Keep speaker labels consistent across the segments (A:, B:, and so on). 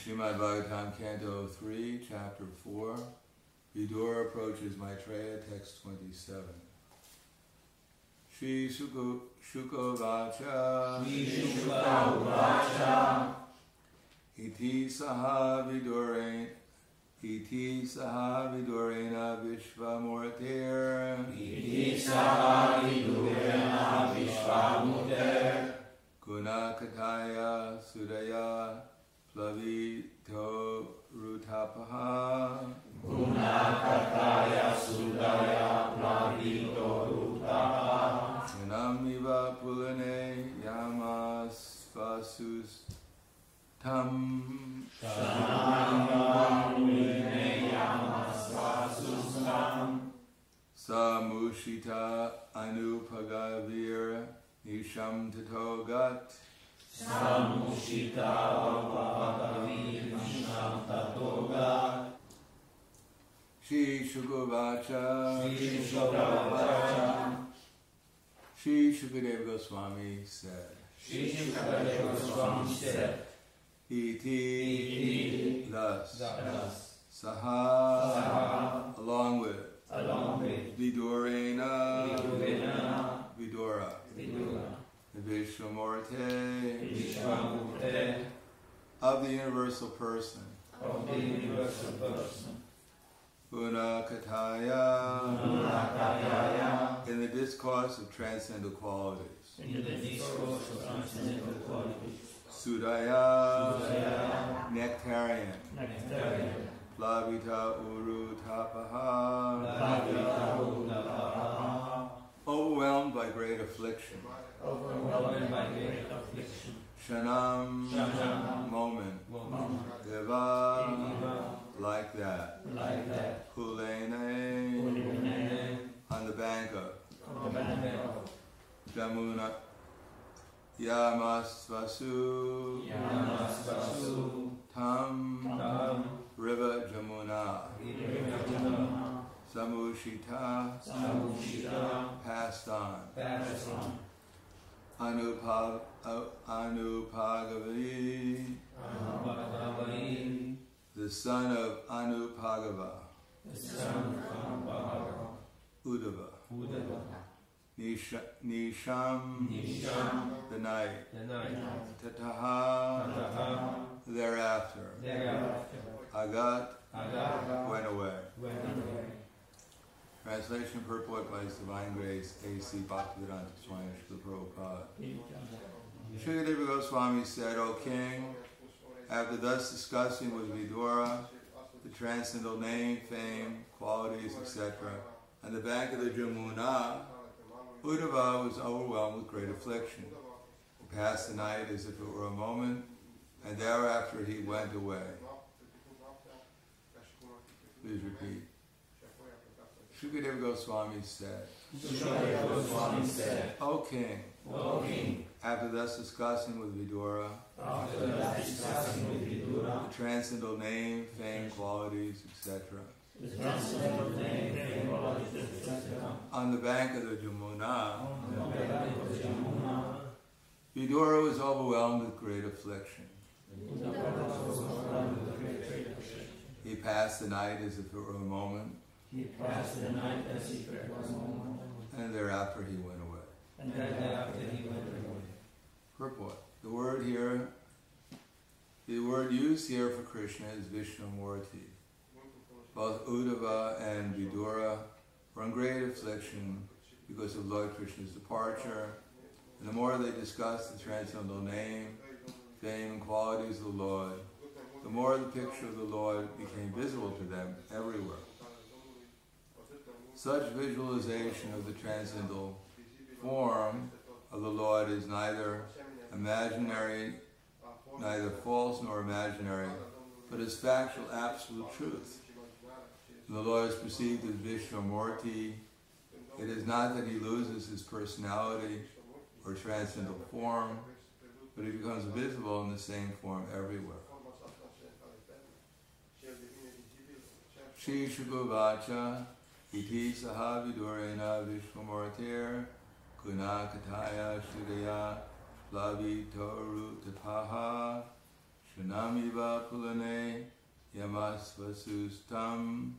A: Srimad Bhagavatam, Canto 3, Chapter 4. Vidura approaches Maitreya, text 27. Shri Shuko, Shukovacha.
B: Shri Shukovacha.
A: Iti saha vidurain. Iti saha vidurena vishvamurtir.
B: Iti saha vidurena vishvamurtir.
A: Gunakataya sudaya plavito rutapaha.
B: Gunakataya sudaya plavito rutapaha.
A: Yanamiva pulane yamas vasus tam. Samushita anupagavir nisham tatogat.
B: Samushita upavagavir nisham tatogat.
A: Shri Shukovacha.
B: Shri Shukovacha.
A: Shri Shukadeva Goswami said.
B: Shri Shukadeva Goswami said.
A: Iti.
B: Iti.
A: Thus.
B: Thus.
A: Saha.
B: Saha.
A: Along with.
B: Along with
A: Vidurena.
B: Vidurena.
A: Vishwamurte.
B: Vishwamurte.
A: Of the universal person.
B: Of the universal person.
A: Unakataya.
B: Unakataya.
A: In the discourse of transcendental qualities.
B: In the discourse of transcendental qualities.
A: Sudaya.
B: Sudaya.
A: Nectarian.
B: Nectarian.
A: Plavita uru tapaha.
B: Plavita Udapaha.
A: Overwhelmed by great affliction.
B: Overwhelmed by great affliction.
A: Shanam.
B: Shanam.
A: Moment. Deva. Like that.
B: Like that. Ulune.
A: On the bank of
B: On the bank of
A: Jamuna. Yamasvasu.
B: Yamasvasu.
A: Tam.
B: Tam.
A: River Jamuna.
B: Vidyamana.
A: Samushita.
B: Samushita.
A: Passed on.
B: Passed on.
A: Anupav, uh, Anupagavi, the son of Anupagava,
B: The son of.
A: Uddhava,
B: Uddhava.
A: Nisha, Nisham,
B: Nisham.
A: the night,
B: The night.
A: Tataha,
B: Tataha.
A: thereafter,
B: Thereafter.
A: Agat,
B: Agaga.
A: went away.
B: Went away.
A: Translation purport by His Divine Grace, A.C. Bhaktivedanta Swami Prabhupada. Shukadeva Goswami said, O king, after thus discussing with Vidura the transcendental name, fame, qualities, etc., on the bank of the Jamuna, Uddhava was overwhelmed with great affliction. He passed the night as if it were a moment, and thereafter he went away. Please repeat. Shukadeva Goswami said,
B: Sukadeva Goswami said,
A: O king,
B: O king,
A: after thus discussing with Vidura.
B: After that discussing with Vidura,
A: the transcendental name, fame, qualities, etc.,
B: the transcendental name, fame, qualities, etc.,
A: on the bank of the Jamuna,
B: on the bank of the Jamuna,
A: Vidura was overwhelmed with great affliction.
B: Uddhava was overwhelmed with great affliction.
A: He passed the night as if it were a moment,
B: He passed the night as it was moment,
A: and thereafter he went away.
B: and thereafter he went away.
A: Purport. The word here, the word used here for Krishna is Vishnumurti. Both Uddhava and Vidura were in great affliction because of Lord Krishna's departure. And the more they discussed the transcendental name, fame, and qualities of the Lord, the more the picture of the Lord became visible to them everywhere. Such visualization of the transcendental form of the Lord is neither imaginary, neither false nor imaginary, but is factual, absolute truth. The Lord is perceived as Vishwamurti. It is not that he loses his personality or transcendental form, but he becomes visible in the same form everywhere. Shri Shukuvacha iti saha vidurena vishwamurtir guna kataya shudaya lavi toru tapaha Shanamiva Pulane Yamasvasustam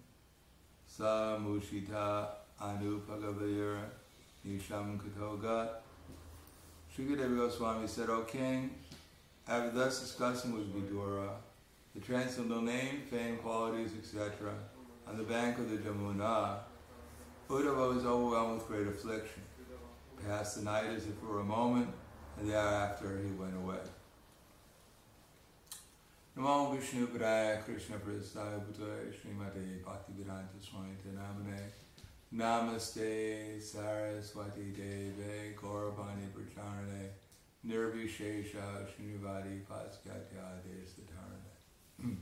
A: Sa Mushita Anupagavayur Nisham Katogat. Shukadeva Goswami said, O king, after thus discussing with Vidura the transcendental name, fame, qualities, etc., on the bank of the Jamuna, Uddhava was overwhelmed with great affliction. Passed the night as if were a moment, and thereafter he went away. Namo Vishnu Padaya Krishna Prasthaya Bhutaya Srimate Bhaktivedanta Swami Namane Namaste Saraswati Deve Gauravani Pracharane Nirvishesha Srinivadi Paskatya Desatarane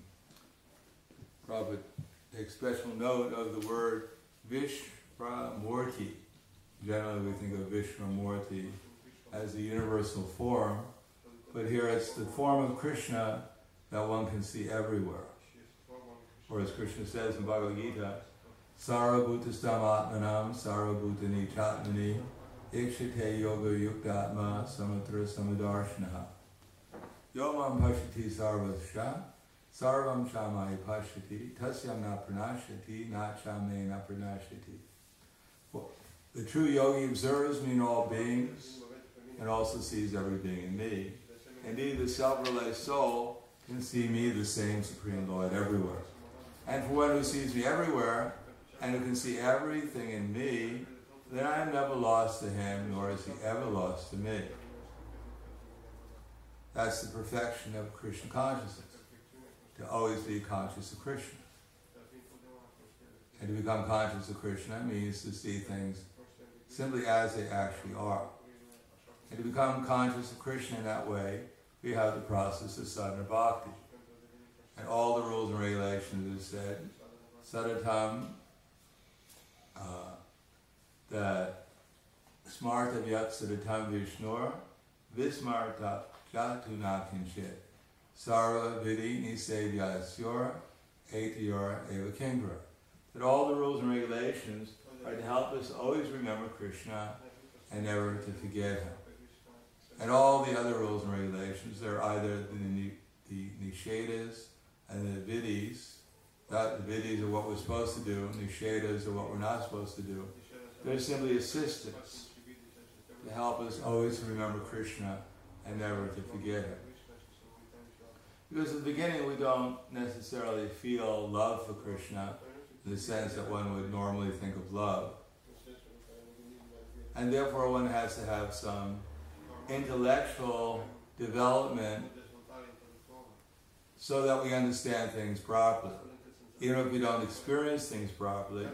A: Prabhupada hmm. Takes special note of the word Vishwamurti. Generally we think of Vishwamurti as the universal form, but here it's the form of Krishna that one can see everywhere. Or as Krishna says in Bhagavad Gita, Sarabhutastam Atmanam Sarabhutani Chatmani Ikshite Yoga Yuktatma Samatra Samadarshnaha Yomam Pashati Sarvascha Sarvam Shamai Pashati Tasyam Na Pranashati Na Chame Na Pranashati The true yogi observes me in all beings and also sees every being in me. Indeed, the self-realized soul can see me, the same Supreme Lord, everywhere. And for one who sees me everywhere, and who can see everything in me, then I am never lost to him, nor is he ever lost to me. That's the perfection of Krishna consciousness, to always be conscious of Krishna. And to become conscious of Krishna means to see things simply as they actually are. And to become conscious of Krishna in that way, we have the process of sadhana bhakti. And all the rules and regulations are said, sadatam, uh, that smarta vyat sadatam vishnur, vismarta jatuna kinchit, sarva vidi nisevyasyor, etiyor eva kingra. That all the rules and regulations are to help us always remember Krishna and never to forget him. And all the other rules and regulations, they're either the, the nishedas and the vidis. That the vidis are what we're supposed to do, nishedas are what we're not supposed to do. They're simply assistants to help us always remember Krishna and never to forget him. Because at the beginning we don't necessarily feel love for Krishna in the sense that one would normally think of love. And therefore one has to have some intellectual development so that we understand things properly. Even if we don't experience things properly,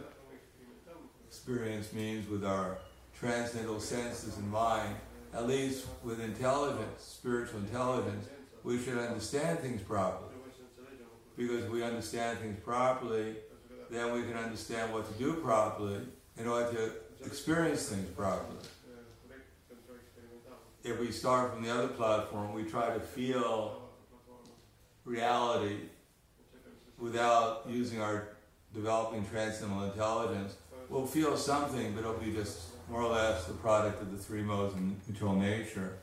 A: experience means with our transcendental senses and mind, at least with intelligence, spiritual intelligence, we should understand things properly. Because we understand things properly, then we can understand what to do properly in order to experience things properly if we start from the other platform, we try to feel reality without using our developing transcendental intelligence, we'll feel something, but it'll be just more or less the product of the three modes of control nature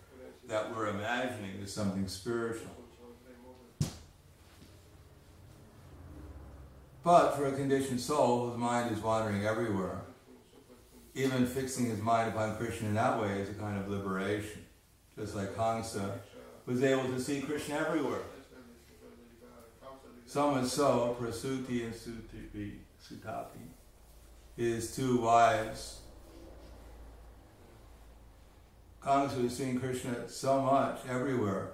A: that we're imagining is something spiritual. But for a conditioned soul whose mind is wandering everywhere, even fixing his mind upon Krishna in that way is a kind of liberation just like Kamsa, was able to see Krishna everywhere. So much so, Prasuti and Sutapi, his two wives, Kamsa was seeing Krishna so much everywhere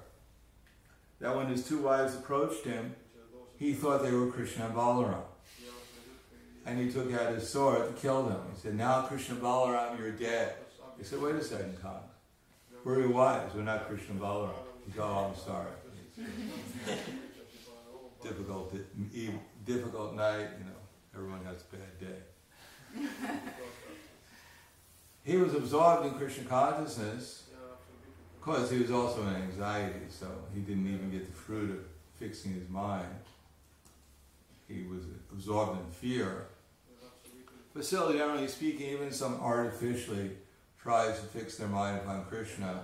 A: that when his two wives approached him, he thought they were Krishna and Balaram. And he took out his sword to kill them. He said, Now Krishna Balaram, you're dead. He said, Wait a second, Kamsa. We're your wives. We're not Krishna Balaram. He said, oh, I'm sorry. difficult, difficult night. You know, everyone has a bad day. he was absorbed in Krishna consciousness because he was also in anxiety, so he didn't even get the fruit of fixing his mind. He was absorbed in fear. But still, generally speaking, even some artificially tries to fix their mind upon Krishna,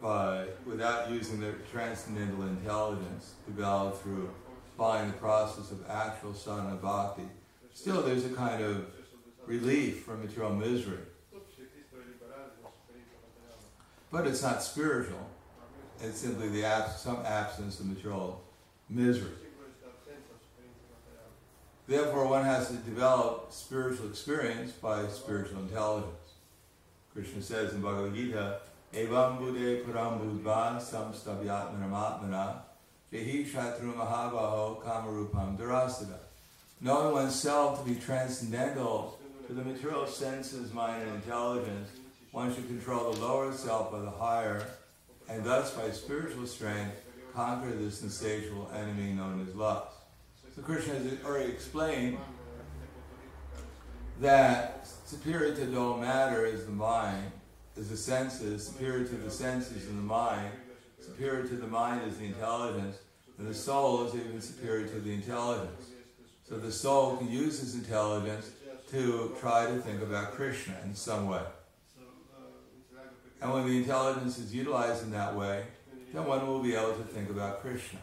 A: by without using their transcendental intelligence developed through following the process of actual sadhana bhakti, still there's a kind of relief from material misery. But it's not spiritual. It's simply the abs- some absence of material misery. Therefore, one has to develop spiritual experience by spiritual intelligence. Krishna says in Bhagavad Gita, Evam Bude Param Budva Samstavyatmanamatmana Jehi Shatru Mahabaho Kamarupam Durasada. Knowing oneself to be transcendental to the material senses, mind, and intelligence, one should control the lower self by the higher, and thus by spiritual strength conquer this insatiable enemy known as lust. So Krishna has already explained that superior to dull matter is the mind, is the senses, superior to the senses and the mind, superior to the mind is the intelligence, and the soul is even superior to the intelligence. So the soul can use its intelligence to try to think about Krishna in some way. And when the intelligence is utilized in that way, then one will be able to think about Krishna.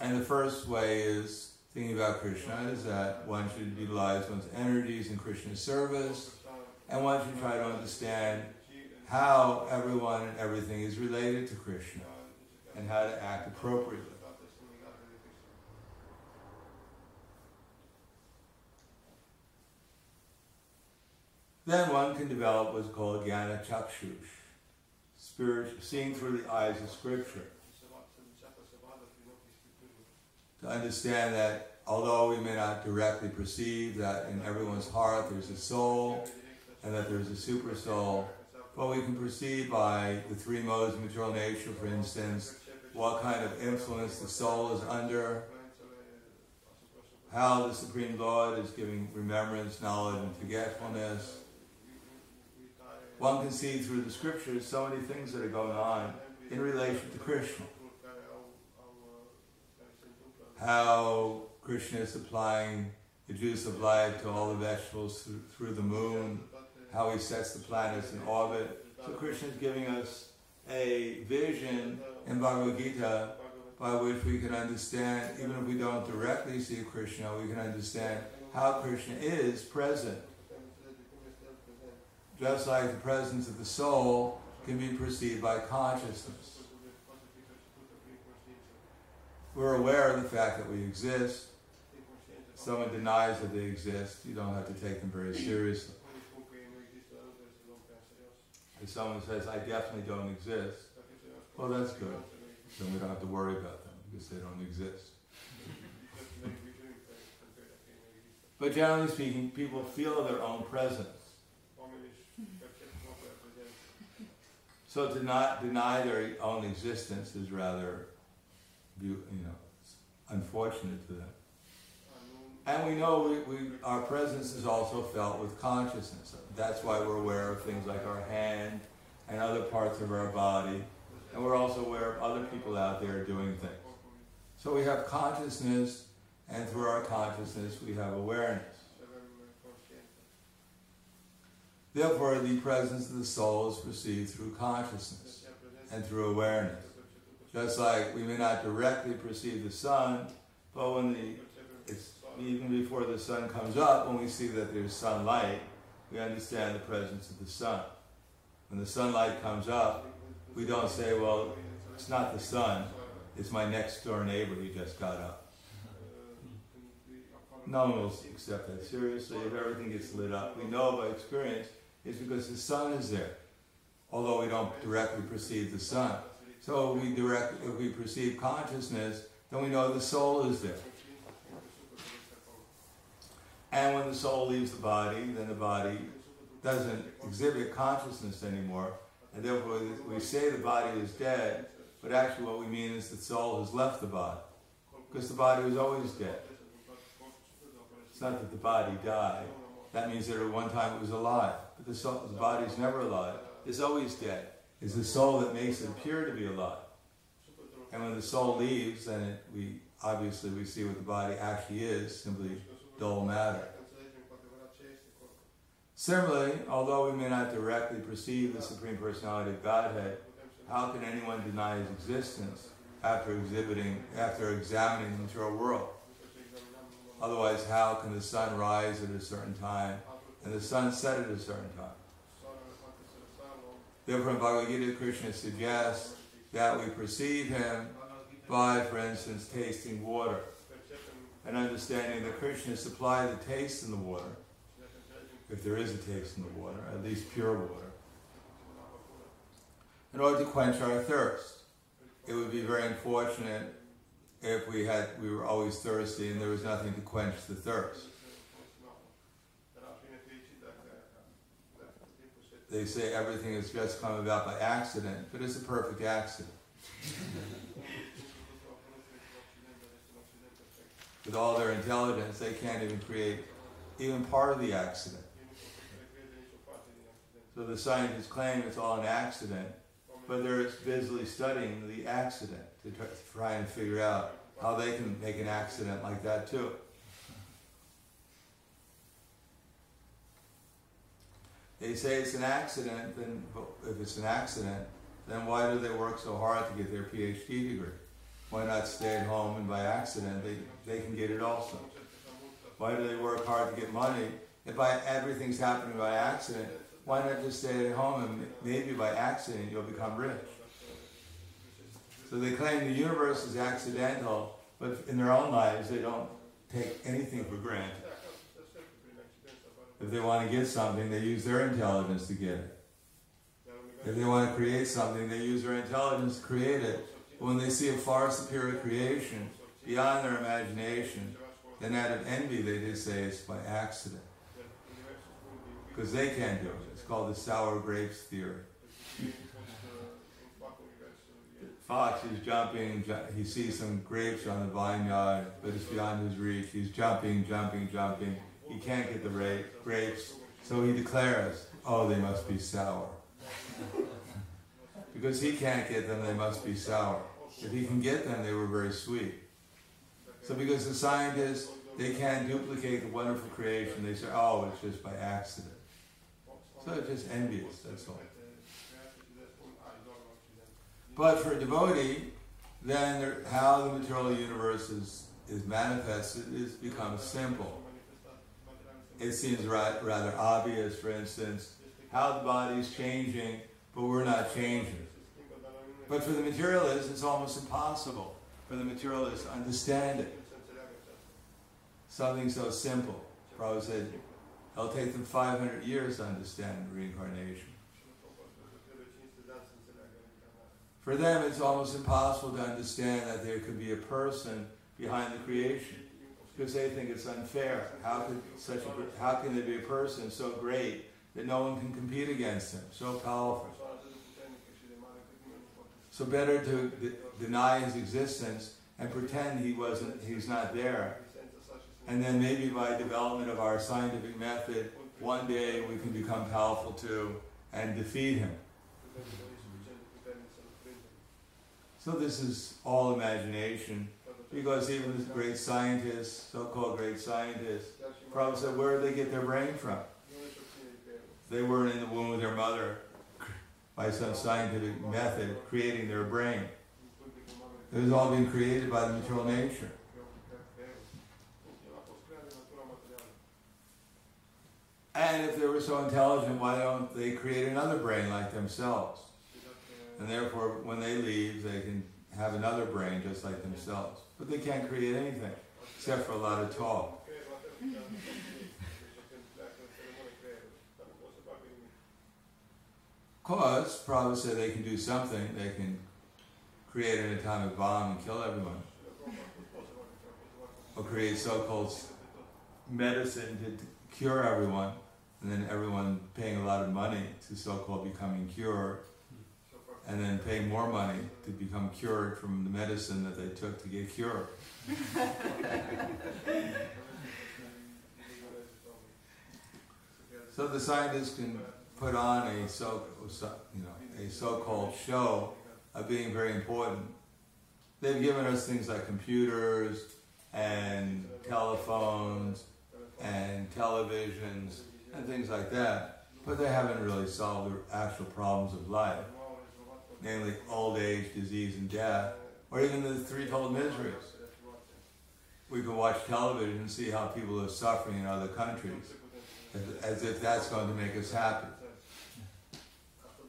A: And the first way is thinking about Krishna is that one should utilize one's energies in Krishna's service, and one should try to understand how everyone and everything is related to Krishna and how to act appropriately. Then one can develop what's called Jnana Chakshush, spirit, seeing through the eyes of Scripture. To understand that although we may not directly perceive that in everyone's heart there's a soul and that there's a super soul, but we can perceive by the three modes of material nature, for instance, what kind of influence the soul is under, how the Supreme Lord is giving remembrance, knowledge, and forgetfulness. One can see through the scriptures so many things that are going on in relation to Krishna. How Krishna is supplying the juice of life to all the vegetables through, through the moon, how he sets the planets in orbit. So Krishna is giving us a vision in Bhagavad Gita by which we can understand, even if we don't directly see Krishna, we can understand how Krishna is present. Just like the presence of the soul can be perceived by consciousness. We're aware of the fact that we exist. If someone denies that they exist, you don't have to take them very seriously. If someone says, I definitely don't exist, well, that's good. Then we don't have to worry about them because they don't exist. but generally speaking, people feel their own presence. So to not deny their own existence is rather, you know, unfortunate to them. And we know we, we, our presence is also felt with consciousness. That's why we're aware of things like our hand and other parts of our body. And we're also aware of other people out there doing things. So we have consciousness, and through our consciousness, we have awareness. Therefore, the presence of the soul is perceived through consciousness and through awareness. Just like we may not directly perceive the sun, but when the even before the sun comes up, when we see that there's sunlight, we understand the presence of the sun. When the sunlight comes up, we don't say, well, it's not the sun, it's my next door neighbor who just got up. No one will accept that seriously. If everything gets lit up, we know by experience it's because the sun is there, although we don't directly perceive the sun. So we direct, if we perceive consciousness, then we know the soul is there. And when the soul leaves the body, then the body doesn't exhibit consciousness anymore, and therefore we say the body is dead, but actually what we mean is the soul has left the body, because the body was always dead. It's not that the body died. That means that at one time it was alive, but the, soul, the body is never alive. It's always dead. It's the soul that makes it appear to be alive. And when the soul leaves, then it, we obviously we see what the body actually is, simply dull matter. Similarly, although we may not directly perceive the Supreme Personality of Godhead, how can anyone deny his existence after exhibiting, after examining the material world? Otherwise, how can the sun rise at a certain time and the sun set at a certain time? Therefore, Bhagavad Gita, Krishna suggests that we perceive him by, for instance, tasting water and understanding that Krishna supplied the taste in the water, if there is a taste in the water, at least pure water, in order to quench our thirst. It would be very unfortunate if we had we were always thirsty and there was nothing to quench the thirst. They say everything has just come about by accident, but it's a perfect accident. With all their intelligence, they can't even create even part of the accident. So the scientists claim it's all an accident, but they're busily studying the accident to try and figure out how they can make an accident like that too. They say it's an accident, then if it's an accident, then why do they work so hard to get their PhD degree? Why not stay at home and by accident they, they can get it also? Why do they work hard to get money? If by everything's happening by accident, why not just stay at home and maybe by accident you'll become rich? So they claim the universe is accidental, but in their own lives they don't take anything for granted. If they want to get something, they use their intelligence to get it. If they want to create something, they use their intelligence to create it. But when they see a far superior creation beyond their imagination, then out of envy they just say it's by accident. Because they can't do it. It's called the sour grapes theory. Fox is jumping, he sees some grapes on the vineyard, but it's beyond his reach. He's jumping, jumping, jumping. He can't get the grapes, so he declares, oh, they must be sour. because he can't get them, they must be sour. If he can get them, they were very sweet. So because the scientists, they can't duplicate the wonderful creation, they say, oh, it's just by accident. So it's just envious, that's all. But for a devotee, then how the material universe is, is manifested is becomes simple. It seems rather obvious, for instance, how the body is changing, but we're not changing. But for the materialist, it's almost impossible for the materialist to understand it. Something so simple. Prabhupada said, it'll take them 500 years to understand reincarnation. For them, it's almost impossible to understand that there could be a person behind the creation because they think it's unfair. How could such a, how can there be a person so great that no one can compete against him, so powerful? So better to de- deny his existence and pretend he wasn't, he's not there. And then maybe by development of our scientific method, one day we can become powerful too and defeat him. So this is all imagination, because even the great scientists, so-called great scientists, Prabhupada said, where did they get their brain from? They weren't in the womb of their mother by some scientific method creating their brain. It was all being created by the material nature. And if they were so intelligent, why don't they create another brain like themselves? And therefore, when they leave, they can have another brain just like themselves. But they can't create anything except for a lot of talk. Cause Prabhupada said they can do something. They can create an atomic bomb and kill everyone. Or create so-called medicine to cure everyone. And then everyone paying a lot of money to so-called becoming cured and then pay more money to become cured from the medicine that they took to get cured. so the scientists can put on a so you know a so-called show of being very important. They've given us things like computers and telephones and televisions and things like that, but they haven't really solved the actual problems of life, namely old age, disease, and death, or even the threefold miseries. We can watch television and see how people are suffering in other countries, as, if that's going to make us happy.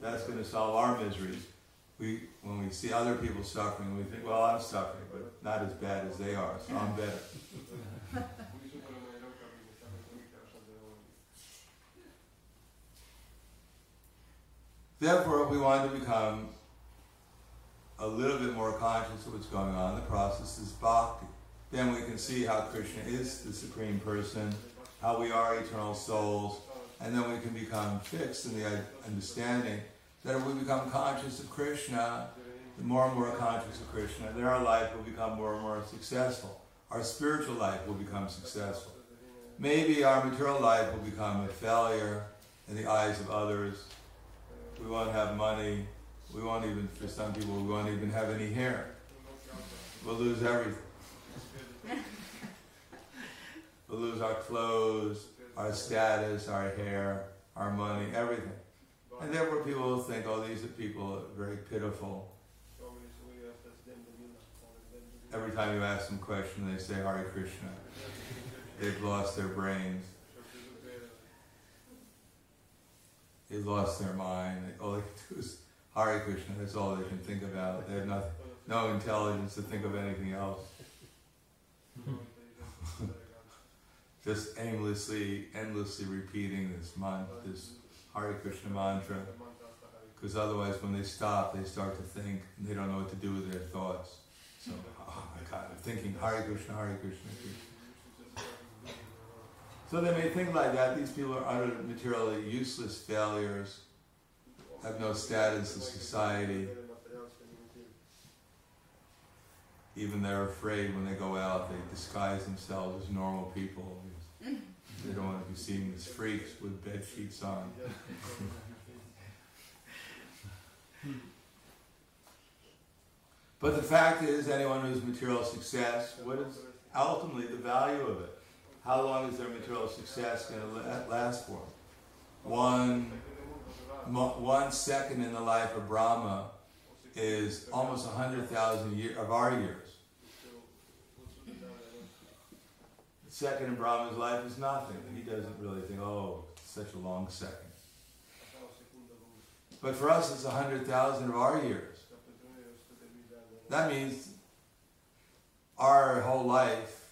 A: That's going to solve our miseries. We, when we see other people suffering, we think, well, I'm suffering, but not as bad as they are, so I'm better. Therefore, we want to become a little bit more conscious of what's going on. The process is bhakti. Then we can see how Krishna is the Supreme Person, how we are eternal souls, and then we can become fixed in the understanding that if we become conscious of Krishna, the more and more conscious of Krishna, then our life will become more and more successful. Our spiritual life will become successful. Maybe our material life will become a failure in the eyes of others. We won't have money. We won't even, for some people, we won't even have any hair. We'll lose everything. We'll lose our clothes, our status, our hair, our money, everything. And therefore people will think, oh, these are people very pitiful. Every time you ask them a question, they say Hare Krishna. They've lost their brains. They've lost their mind. All they can do is Hare Krishna. That's all they can think about. They have no, no intelligence to think of anything else. Just aimlessly, endlessly repeating this mantra, this Hare Krishna mantra. Because otherwise, when they stop, they start to think and they don't know what to do with their thoughts. So, oh my God, I'm thinking Hare Krishna, Hare Krishna, Krishna. So they may think like that. These people are utter materially useless failures, have no status in society. Even they're afraid when they go out, they disguise themselves as normal people. They don't want to be seen as freaks with bed sheets on. but the fact is, anyone who's material success, what is ultimately the value of it? How long is their material success going to last for? One, one second in the life of Brahma is almost 100,000 year, of our years. second in Brahma's life is nothing. He doesn't really think, oh, such a long second. But for us, it's a hundred thousand of our years. That means our whole life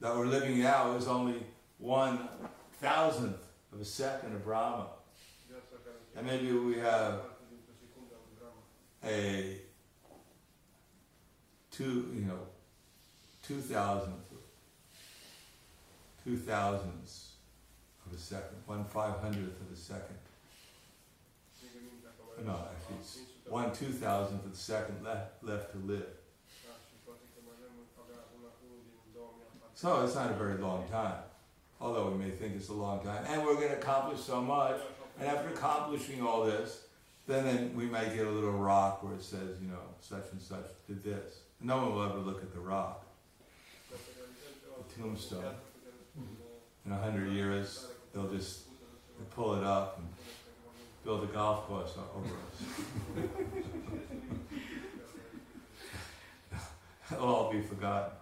A: that we're living now is only one thousandth of a second of Brahma. And maybe we have a two, you know, two thousandth two thousandths of a second, one five hundredth of a second. No, actually, it's one two thousandth of a second left, left to live. So it's not a very long time, although we may think it's a long time. And we're going to accomplish so much. And after accomplishing all this, then, then we might get a little rock where it says, you know, such and such did this. No one will ever look at the rock, the tombstone in a hundred years, they'll just pull it up and build a golf course over us. It'll all be forgotten.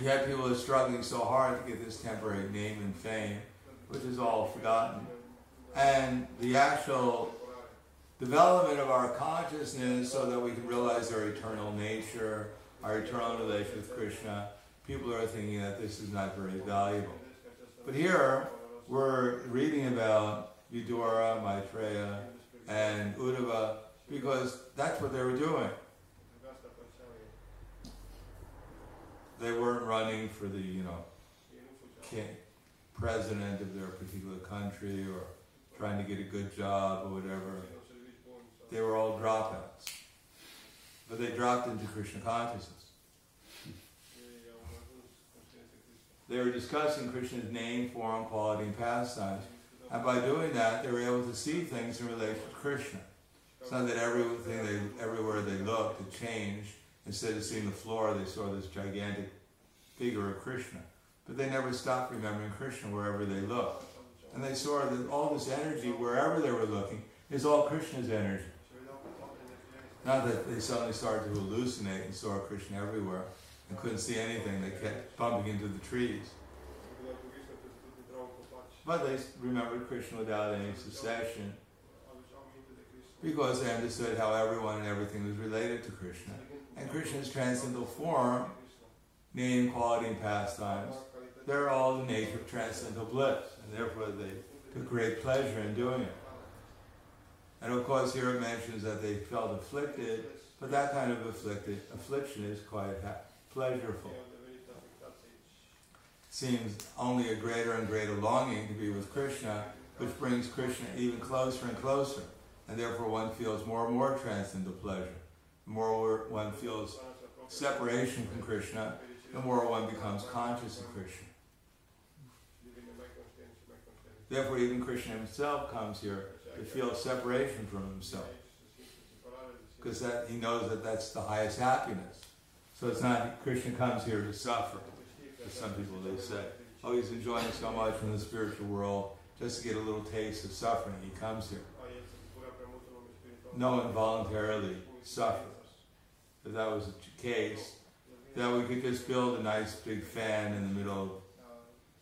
A: You have people who are struggling so hard to get this temporary name and fame, which is all forgotten. And the actual development of our consciousness so that we can realize our eternal nature, our eternal relation with Krishna, people are thinking that this is not very valuable. But here, we're reading about Vidura, Maitreya, and Uddhava because that's what they were doing. They weren't running for the, you know, king, president of their particular country or trying to get a good job or whatever. They were all dropouts. But they dropped into Krishna consciousness. They were discussing Krishna's name, form, quality, and pastimes. And by doing that, they were able to see things in relation to Krishna. It's not that everything they, everywhere they looked, it changed. Instead of seeing the floor, they saw this gigantic figure of Krishna. But they never stopped remembering Krishna wherever they looked. And they saw that all this energy, wherever they were looking, is all Krishna's energy. Not that they suddenly started to hallucinate and saw Krishna everywhere and couldn't see anything, they kept bumping into the trees. But they remembered Krishna without any cessation because they understood how everyone and everything was related to Krishna. And Krishna's transcendental form, name, quality, and pastimes, they're all the nature of transcendental bliss, and therefore they took great pleasure in doing it. And of course, here it mentions that they felt afflicted, but that kind of afflicted affliction is quite pleasurable. Seems only a greater and greater longing to be with Krishna, which brings Krishna even closer and closer, and therefore one feels more and more transcendental pleasure. The more one feels separation from Krishna, the more one becomes conscious of Krishna. Therefore, even Krishna himself comes here to feel separation from himself. Because that he knows that that's the highest happiness. So it's not Krishna comes here to suffer. As some people they say, oh, he's enjoying so much in the spiritual world just to get a little taste of suffering. He comes here. No one voluntarily suffers. If that was the case, then we could just build a nice big fan in the middle of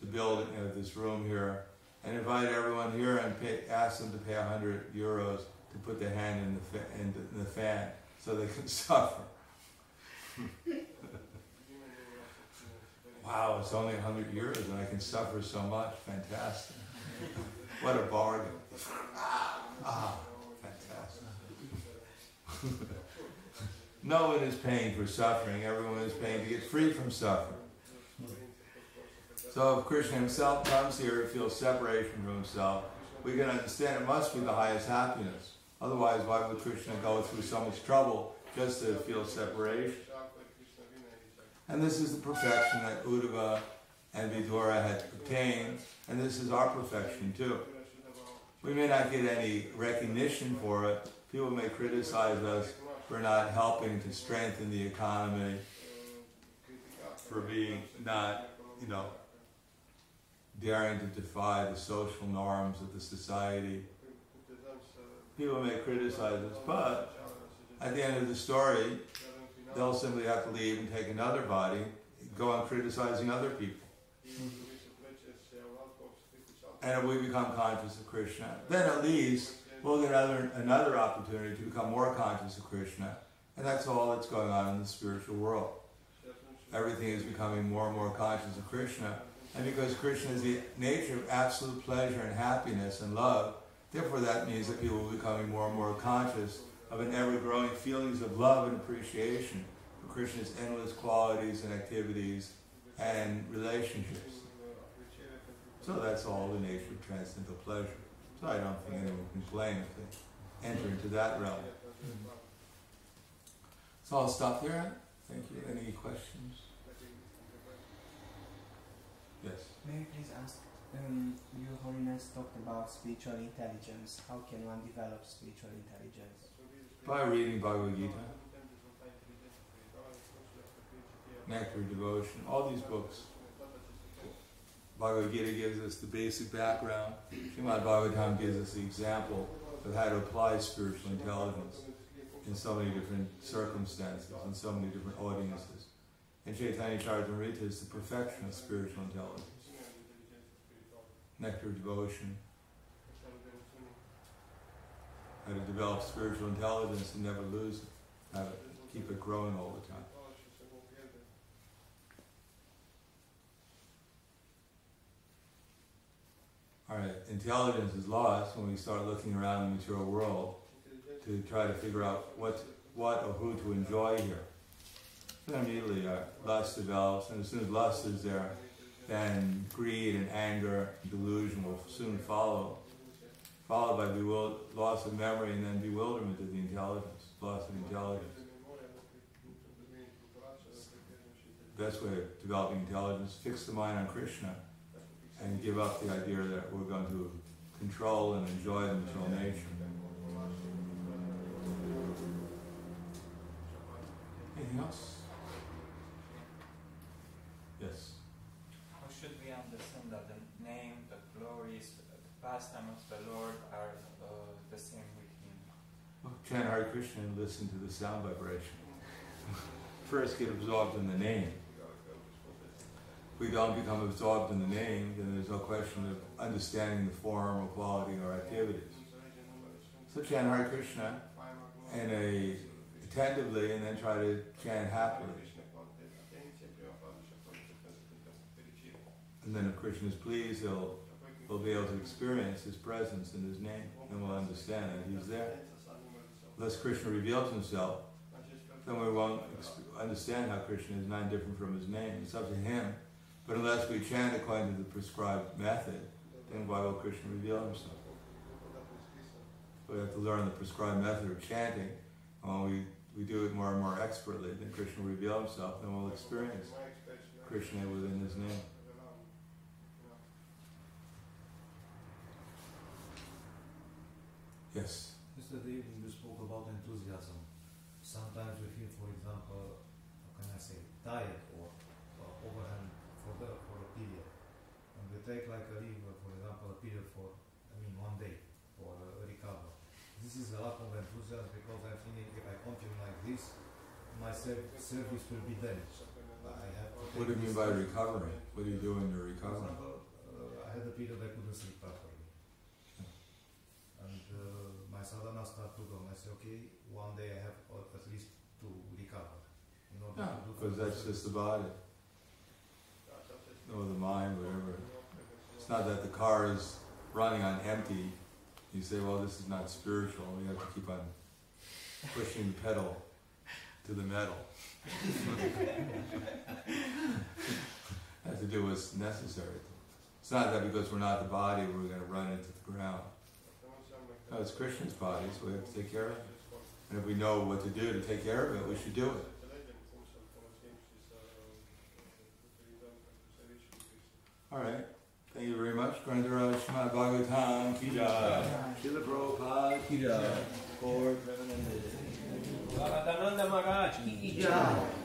A: the building of this room here and invite everyone here and pay, ask them to pay 100 euros to put their hand in the, fa- in the, fan so they can suffer. wow, it's only 100 euros and I can suffer so much. Fantastic. what a bargain. ah, fantastic. no one is paying for suffering, everyone is paying to get free from suffering. So if Krishna himself comes here to feel separation from himself, we can understand it must be the highest happiness. Otherwise, why would Krishna go through so much trouble just to feel separation? And this is the perfection that Uddhava and Vidura had obtained, and this is our perfection too. We may not get any recognition for it. People may criticize us for not helping to strengthen the economy, for being not, you know, daring to defy the social norms of the society. People may criticize us, but at the end of the story, they'll simply have to leave and take another body, go on criticizing other people. And if we become conscious of Krishna, then at least we'll get another, another opportunity to become more conscious of Krishna. And that's all that's going on in the spiritual world. Everything is becoming more and more conscious of Krishna. And because Krishna is the nature of absolute pleasure and happiness and love, therefore that means that people are becoming more and more conscious of an ever-growing feelings of love and appreciation for Krishna's endless qualities and activities and relationships. So that's all the nature of transcendental pleasure. So I don't think anyone can blame if they enter into that realm. Mm-hmm. So I'll stop here. Thank you. Any questions? Yes.
C: May I please ask, um, Your Holiness talked about spiritual intelligence. How can one develop spiritual intelligence?
A: By reading Bhagavad Gita, Nectar Devotion, all these books. Bhagavad Gita gives us the basic background. Srimad Bhagavatam gives us the example of how to apply spiritual intelligence in so many different circumstances, in so many different audiences. And Chaitanya Charitamrita is the perfection of spiritual intelligence. Nectar of Devotion, how to develop spiritual intelligence and never lose it, how to keep it growing all the time. All right, intelligence is lost when we start looking around the material world to try to figure out what, what or who to enjoy here. Immediately uh, lust develops, and as soon as lust is there, then greed and anger and delusion will soon follow, followed by bewil- loss of memory and then bewilderment of the intelligence, loss of intelligence. Best way of developing intelligence, fix the mind on Krishna and give up the idea that we're going to control and enjoy the material nature. Anything else? Yes.
C: How should we
D: understand that the name, the glories, the pastime of the Lord are uh, the same with Him.
A: Chant Hare Krishna and listen to the sound vibration. First get absorbed in the name. If we don't become absorbed in the name, then there's no question of understanding the form or quality or activities. So chant Hare Krishna and a attentively and then try to chant happily. And then if Krishna is pleased, he'll, he'll be able to experience his presence in his name and we'll understand that he's there. Unless Krishna reveals himself, then we won't understand how Krishna is not different from his name. It's up to him. But unless we chant according to the prescribed method, then why will Krishna reveal himself? We have to learn the prescribed method of chanting. And When we, we do it more and more expertly, then Krishna will reveal himself, then we'll experience Krishna within his name. Yes.
E: Yesterday evening you spoke about enthusiasm. Sometimes we feel, for example, how can I say, tired or, overwhelmed for the for a period, and we take like a leave, for example, a period for, I mean, one day for uh, recover. This is a lot of enthusiasm because I'm thinking if I continue like this, my ser- service will be damaged. I
A: What do you mean by recovery? What do you do when you're
E: For
A: recovering?
E: example, uh, I had a period I couldn't sleep properly. And my sadhana started to go. and I said, okay, one day I have uh, at least to recover. In order
A: Yeah,
E: to do
A: because that's just the body. Or the mind, whatever. It's not that the car is running on empty. You say, well, this is not spiritual. We have to keep on pushing the pedal to the metal. have to do what's necessary. It's not that because we're not the body, we're going to run into the ground. It's Krishna's body, we have to take care of it. And if we know what to do to take care of it, we should do it. All right. Thank you very much. Bhagavatam Ki Jai. Srila Prabhupada Ki Jai. Lord Premanande.
B: Bhagavananda Maharaj ki jai.